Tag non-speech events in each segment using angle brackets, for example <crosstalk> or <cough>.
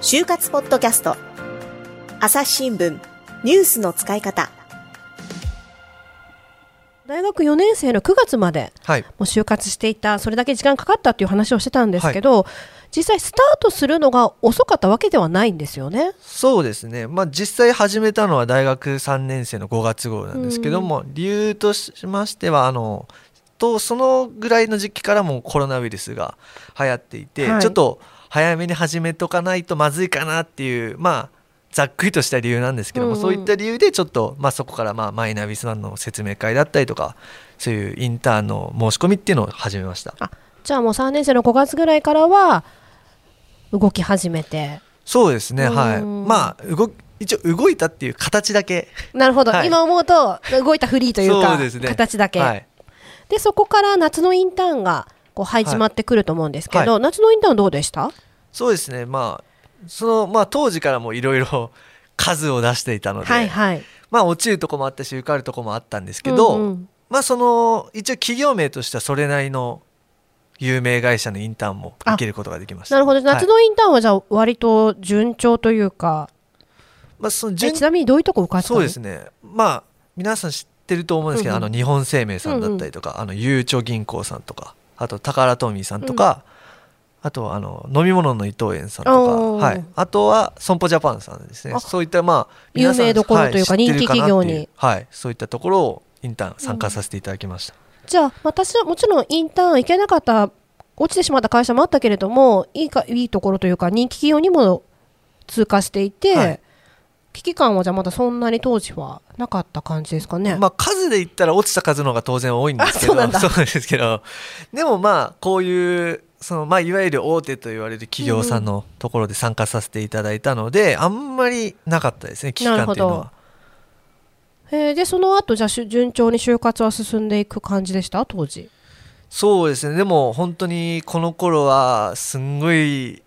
就活ポッドキャスト。朝日新聞。ニュースの使い方。大学4年生の9月まではい。もう就活していたそれだけ時間かかったっていう話をしてたんですけど、実際スタートするのが遅かったわけではないんですよね。そうですね、まあ、実際始めたのは大学3年生の5月頃なんですけども、理由としましてはあのとそのぐらいの時期からもうコロナウイルスが流行っていて、はい。ちょっと早めに始めとかないとまずいかなっていうまあざっくりとした理由なんですけども、うんうん。そういった理由でちょっと、まあ、そこからまあマイナビスワンの説明会だったりとかそういうインターンの申し込みっていうのを始めました。あじゃあもう3年生の5月ぐらいからは動き始めて。そうですねはい。うん。まあ動一応動いたっていう形だけ。なるほど、はい。今思うと動いたフリーというかね。形だけ、はいでそこから夏のインターンがこう始まってくると思うんですけど、は夏のインターンどうでした？そうですね。まあそのまあ当時からもいろいろ数を出していたので、はいはい。まあ落ちるとこもあったし受かるとこもあったんですけど、うんうん。まあその一応企業名としてはそれなりの有名会社のインターンも受けることができました。なるほど。夏はい。のインターンはじゃあ割と順調というか、まあ、そのちなみにどういうとこ受かったの？そうですね。まあ皆さん知ってると思うんですけど、うんうん。あの日本生命さんだったりとか、あのゆうちょ銀行さんとかあと宝トミーさんとか、あとはあの飲み物の伊藤園さんとか、はい、あとは損保ジャパンさんですね。あそういったまあ有名どころというかはい人気企業に。はい、そういったところをインターン参加させていただきました、じゃあ私はもちろんインターン行けなかった落ちてしまった会社もあったけれどもいいかいいところというか人気企業にも通過していて、はい危機感はじゃあまだそんなに当時はなかった感じですかね。まあ、数で言ったら落ちた数の方が当然多いんですけどあそうなんだ <laughs> ですけどでもまあこういうその、まあ、いわゆる大手と言われる企業さんのところで参加させていただいたので、あんまりなかったですね危機感っていうのは。へーでその後じゃ順調に就活は進んでいく感じでした？当時。そうですねでも本当にこの頃はすんごい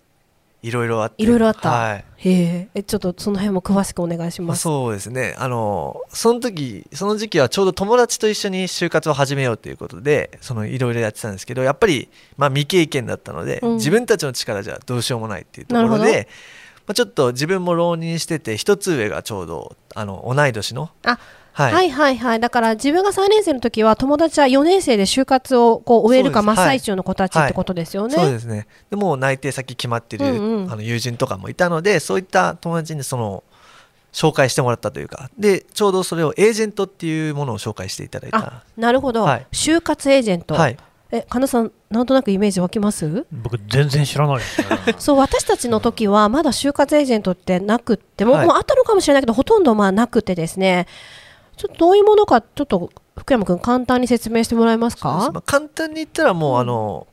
いろいろあって。いろいろあった。はい。へー。えちょっとその辺も詳しくお願いします。そうですね。あのその時その時期はちょうど友達と一緒に就活を始めようということでそのいろいろやってたんですけどやっぱり、まあ、未経験だったので、うん。自分たちの力じゃどうしようもないっていうところで、まあ、ちょっと自分も浪人してて一つ上がちょうどあの同い年のあはい、はいはいはい。だから自分が3年生の時は友達は4年生で就活をこう終えるか真っ最中の子たちってことですよね。そうですね。でもう内定先決まってる、うんうん。あの友人とかもいたのでそういった友達にその紹介してもらったというかでちょうどそれをエージェントっていうものを紹介していただいた。あなるほど、はい。就活エージェント、はい。え神田さんなんとなくイメージ湧きます？僕全然知らないですね。<laughs> そう私たちの時はまだ就活エージェントってなくっても,、はい。もうあったのかもしれないけどほとんどまあなくてですねちょっとどういうものかちょっと福山君簡単に説明してもらえますか？まあ、簡単に言ったらもう、あの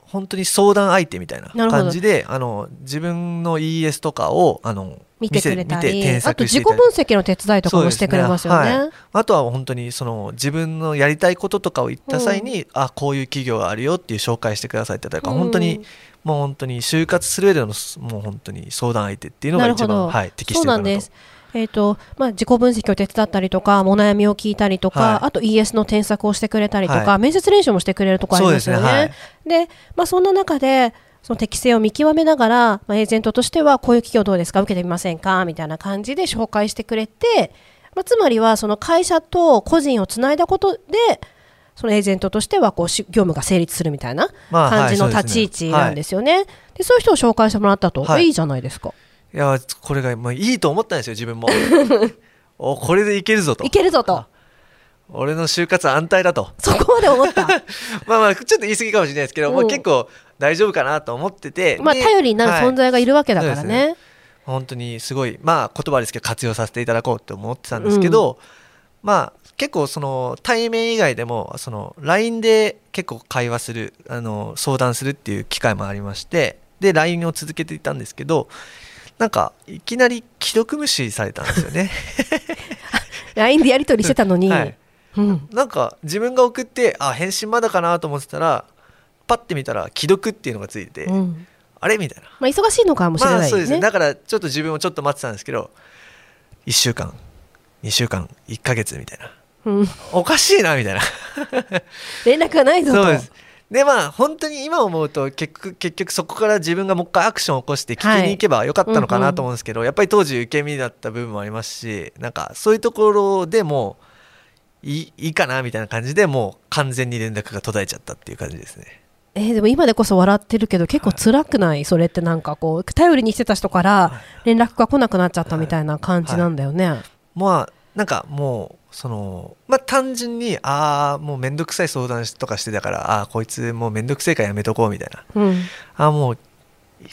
本当に相談相手みたいな感じであの自分の ES とかをあの見てくれたりあと自己分析の手伝いとかもしてくれますよね。そうですはい。あとは本当にその自分のやりたいこととかを言った際に、あこういう企業があるよっていう紹介してくださいって言ったら、うん。本当にもう本当に就活する上でのもう本当に相談相手っていうのが一番、はい、適してるかなと。そうなんです。えーとまあ、自己分析を手伝ったりとかお悩みを聞いたりとか、はい。あと ES の添削をしてくれたりとか、はい。面接練習もしてくれるとこありますよね。ですねでまあ、そんな中でその適性を見極めながら、まあ、エージェントとしてはこういう企業どうですか？受けてみませんか？みたいな感じで紹介してくれて、まあ、つまりはその会社と個人をつないだことでそのエージェントとしてはこうし業務が成立するみたいなまあ感じの立ち位置なんですよね。でそういう人を紹介してもらったと、はい。い、いじゃないですか。いやこれが、まあ、いいと思ったんですよ自分も。<laughs> おこれでいけるぞと。いけるぞと。俺の就活安泰だと。そこまで思った。<laughs> まあまあちょっと言い過ぎかもしれないですけど、うん。もう結構大丈夫かなと思ってて。まあ、で頼りになるはい存在がいるわけだからそうですね。本当にすごいまあ言葉ですけど活用させていただこうって思ってたんですけど、まあ結構その対面以外でもその LINE で結構会話するあの相談するっていう機会もありましてで LINE を続けていたんですけどなんかいきなり既読無視されたんですよね。LINE でやり取りしてたのに、はい。うん、なんか自分が送ってあ返信まだかなと思ってたらパッて見たら既読っていうのがついてて、うん。あれみたいな。まあ、忙しいのかもしれまあないでね。そうですすね。だからちょっと自分もちょっと待ってたんですけど1週間2週間1ヶ月みたいな。うん、おかしいなみたいな。<laughs> 連絡がないぞと。そうですでまあ本当に今思うと結局結局そこから自分がもう一回アクションを起こして聞きに行けばよかったのかなと思うんですけど、やっぱり当時受け身だった部分もありますしなんかそういうところでもういいいいかなみたいな感じでもう完全に連絡が途絶えちゃったっていう感じですね。えーでも今でこそ笑ってるけど結構辛くない、それってなんかこう頼りにしてた人から連絡が来なくなっちゃったみたいな感じなんだよね。まあなんかもうそのまあ単純にああもうめんどくさい相談とかしてたからああこいつもうめんどくせえからやめとこうみたいな。うん。ああもう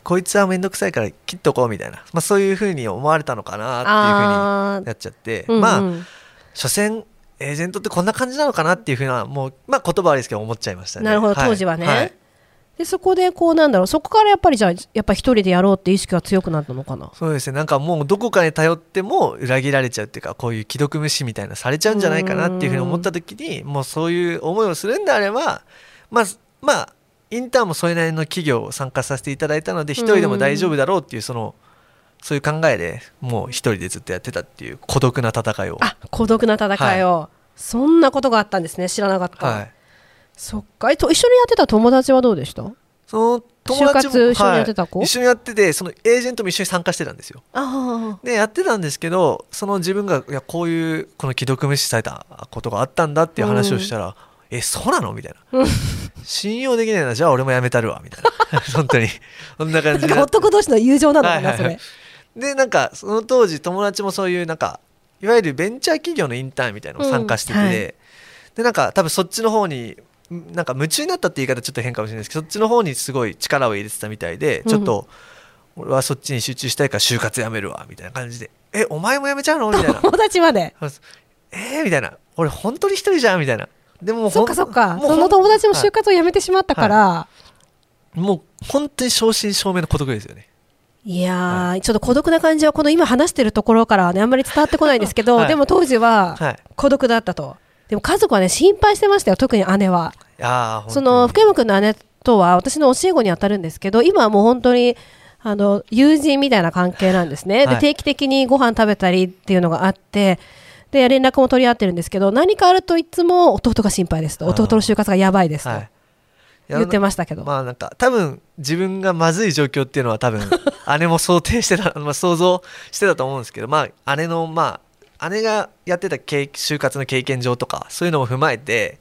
こいつはめんどくさいから切っとこうみたいな、まあ、そういうふうに思われたのかなっていうふうあになっちゃって、ーうん。うんまあ所詮エージェントってこんな感じなのかなっていうふうなもうまあ言葉悪いですけど思っちゃいましたね。なるほど。当時はね。はいでそこでこうなんだろうそこからやっぱりじゃあやっぱ一人でやろうって意識が強くなったのかな？そうですね。なんかもうどこかに頼っても裏切られちゃうっていうかこういう既読無視みたいなされちゃうんじゃないかなっていうふうに思った時にもうそういう思いをするんであればまあまあインターンもそれなりの企業を参加させていただいたので一人でも大丈夫だろうっていうそのそういう考えでもう一人でずっとやってたっていう孤独な戦いを。あ孤独な戦いを、そんなことがあったんですね。知らなかった、はいそっか。えと一緒にやってた友達はどうでした？その友達も一緒にやってた子？はい一緒にやっててそのエージェントも一緒に参加してたんですよ。あでやってたんですけどその自分がいやこういうこの既読無視されたことがあったんだっていう話をしたら、えそうなの？みたいな。信用できないなじゃあ俺もやめたるわみたいな。<laughs> 本当に。そんな感じなんかになって男同士の友情なのかな、はいはいはい。それ。でなんかその当時友達もそういうなんかいわゆるベンチャー企業のインターンみたいなのを参加してて、うん。はい。でなんか多分そっちの方にんなんか夢中になったって言い方ちょっと変かもしれないですけどそっちの方にすごい力を入れてたみたいで、うんちょっと俺はそっちに集中したいから就活やめるわみたいな感じで「えお前もやめちゃうの?」みたいな。友達まで「えー?」みたいな「俺本当に一人じゃん」みたいな。でもそっかそっか。その友達もはい就活を辞めてしまったから、もう本当に正真正銘の孤独ですよね。いやー、ちょっと孤独な感じはこの今話してるところからはねあんまり伝わってこないんですけど、はい。でも当時ははい。孤独だったとでも家族はね心配してましたよ特に姉は。その福山君の姉とは私の教え子に当たるんですけど今はもう本当にあの友人みたいな関係なんですね、はい。で定期的にご飯食べたりっていうのがあってで連絡も取り合ってるんですけど何かあるといつも弟が心配ですと。弟の就活がやばいですと。はい。言ってましたけど、まあなんか多分自分がまずい状況っていうのは多分 <laughs> 姉も想定してた、まあ、想像してたと思うんですけどまあ姉のまあ姉がやってた経就活の経験上とかそういうのも踏まえて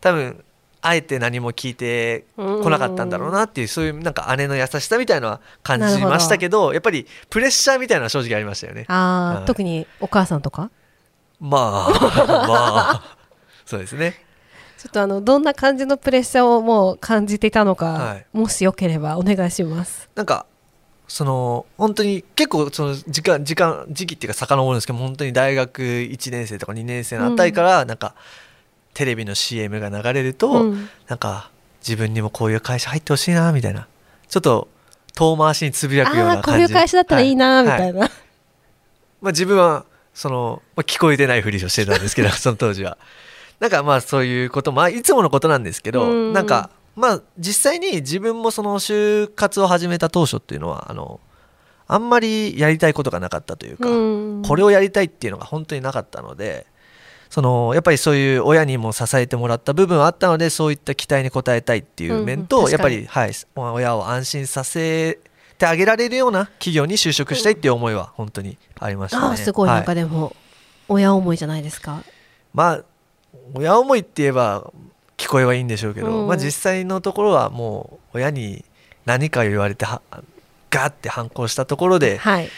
多分あえて何も聞いてこなかったんだろうなっていうそういうなんか姉の優しさみたいのは感じましたけど。やっぱりプレッシャーみたいなのは正直ありましたよね。あーはい。特にお母さんとか？まあ <laughs> まあそうですね。ちょっとあのどんな感じのプレッシャーをもう感じていたのか、はい。もしよければお願いします。なんかその本当に結構その時間時間時期っていうか遡るんですけど本当に大学1年生とか2年生のあたりからなんか、テレビの CM が流れると、うん。なんか自分にもこういう会社入ってほしいなみたいな。ちょっと遠回しにつぶやくようああーこうな感じいう会社だったらいいなみはたいな、まあ、自分はその、まあ、聞こえてないふりをしてたんですけどその当時は。なんかまあそういうことまあいつものことなんですけど、うん。なんかまあ実際に自分もその就活を始めた当初っていうのはあのあんまりやりたいことがなかったというか、うん。これをやりたいっていうのが本当になかったのでそのやっぱりそういう親にも支えてもらった部分はあったのでそういった期待に応えたいっていう面と、うんうんやっぱり、はい、親を安心させてあげられるような企業に就職したいっていう思いは本当にありましたね。ああすごい。はなんかでも、親思いじゃないですか。まあ親思いって言えば聞こえはいいんでしょうけど、うん。まあ、実際のところはもう親に何か言われてはガーって反抗したところで、はい。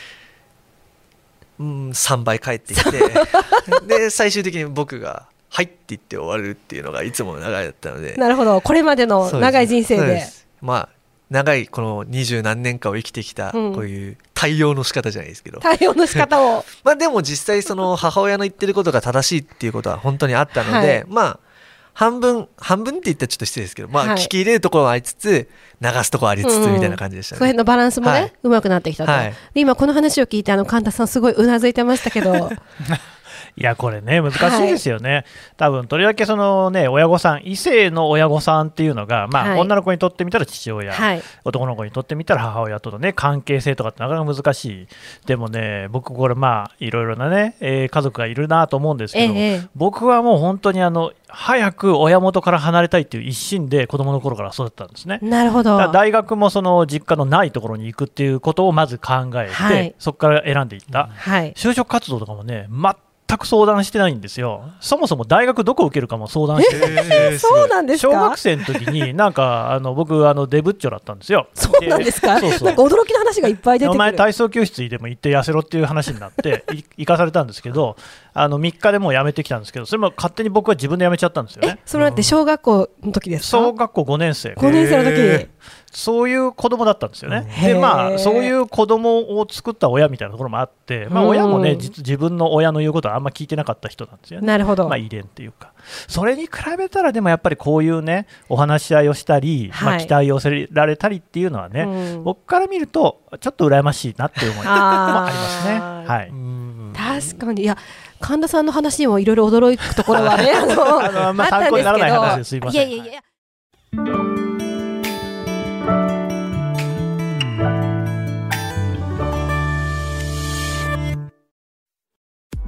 うん、3倍返ってきて <laughs> で最終的に僕が「はい」って言って終わるっていうのがいつもの流れだったのでなるほど。これまでの長い人生で。す。まあ長いこの二十何年間を生きてきたうん。こういう対応の仕方じゃないですけど、対応の仕方を。<laughs> まあでも実際その母親の言ってることが正しいっていうことは本当にあったので、はい。まあ半分半分って言ったらちょっと失礼ですけどまあはい。聞き入れるところはありつつ流すところはありつつみたいな感じでしたね。その辺のバランスもね、はい。うまくなってきたと、はい。で今この話を聞いてあの神田さんすごいうなずいてましたけど <laughs> いやこれね難しいですよね、はい、多分とりわけそのね親御さん異性の親御さんっていうのが、まあ、はい、女の子にとってみたら父親、はい、男の子にとってみたら母親とのね関係性とかってなかなか難しい。でもね僕これまあいろいろなね、えー、家族がいるなと思うんですけど、ええ、僕はもう本当にあの早く親元から離れたいっていう一心で子供の頃から育ったんですね。なるほど。大学もその実家のないところに行くっていうことをまず考えて、はい、そこから選んでいった、はい、就職活動とかもね、全く相談してないんですよ、そもそも大学どこ受けるかも相談してない、えー、そうなんです小学生の時に、なんかあの僕、あのデブッチョだったんですよ。そうなんですか、<laughs> そうそう。なんか驚きの話がいっぱい出てお前、体操教室でも行って痩せろっていう話になって、<laughs> 行かされたんですけど、あの3日でもう辞めてきたんですけど、それも勝手に僕は自分で辞めちゃったんですよね。それって小学校の時ですか？小学校5年生。5年生の時そういう子供だったんですよね。でまあそういう子供を作った親みたいなところもあって、まあ、親もね、自分の親の言うことはあんま聞いてなかった人なんですよね。なるほど。まあ遺伝っていうか。それに比べたらでもやっぱりこういうねお話し合いをしたり、はい、まあ、期待を寄せられたりっていうのはね、うん、僕から見るとちょっと羨ましいなっていう思いもありますね。はい、確かに。いや神田さんの話にもいろいろ驚くところはねあのあの、<laughs> まあ、参考にならない話です。いません。いやいやいや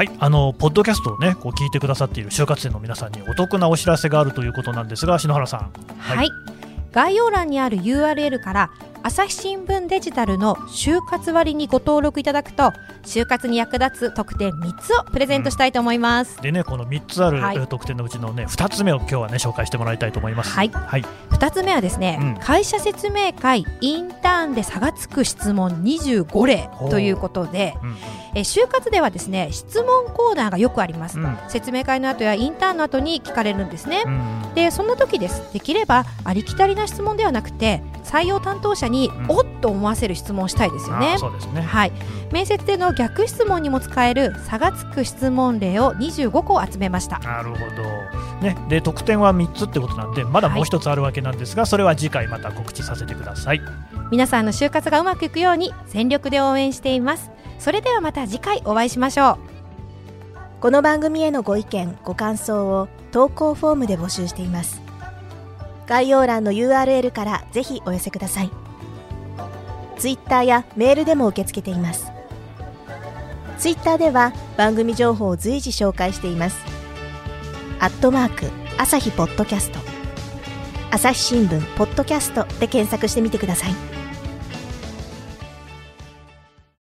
はい、あのポッドキャストをねこう聞いてくださっている就活生の皆さんにお得なお知らせがあるということなんですが篠原さん。はい、はい、概要欄にある URL から朝日新聞デジタルの就活割にご登録いただくと就活に役立つ特典3つをプレゼントしたいと思います、うん、でねこの3つある、はい、特典のうちのね2つ目を今日はね紹介してもらいたいと思います。はい、はい、2つ目はですね、うん、会社説明会インターンで差がつく質問25例ということで、うんうん、え就活ではですね質問コーナーがよくあります、うん、説明会の後やインターンの後に聞かれるんですね、でそんな時です。できればありきたりな質問ではなくて採用担当者に、おっと思わせる質問をしたいですよね。そうですね。はい、面接での逆質問にも使える差がつく質問例を25個集めました。なるほど、ね、で得点は3つってことなんでまだもう1つあるわけなんですが、はい、それは次回また告知させてください。皆さんの就活がうまくいくように全力で応援しています。それではまた次回お会いしましょう。この番組へのご意見ご感想を投稿フォームで募集しています概要欄の URL からぜひお寄せください。Twitter やメールでも受け付けています。Twitter では番組情報を随時紹介しています。アットマーク朝日ポッドキャスト。朝日新聞ポッドキャストで検索してみてください。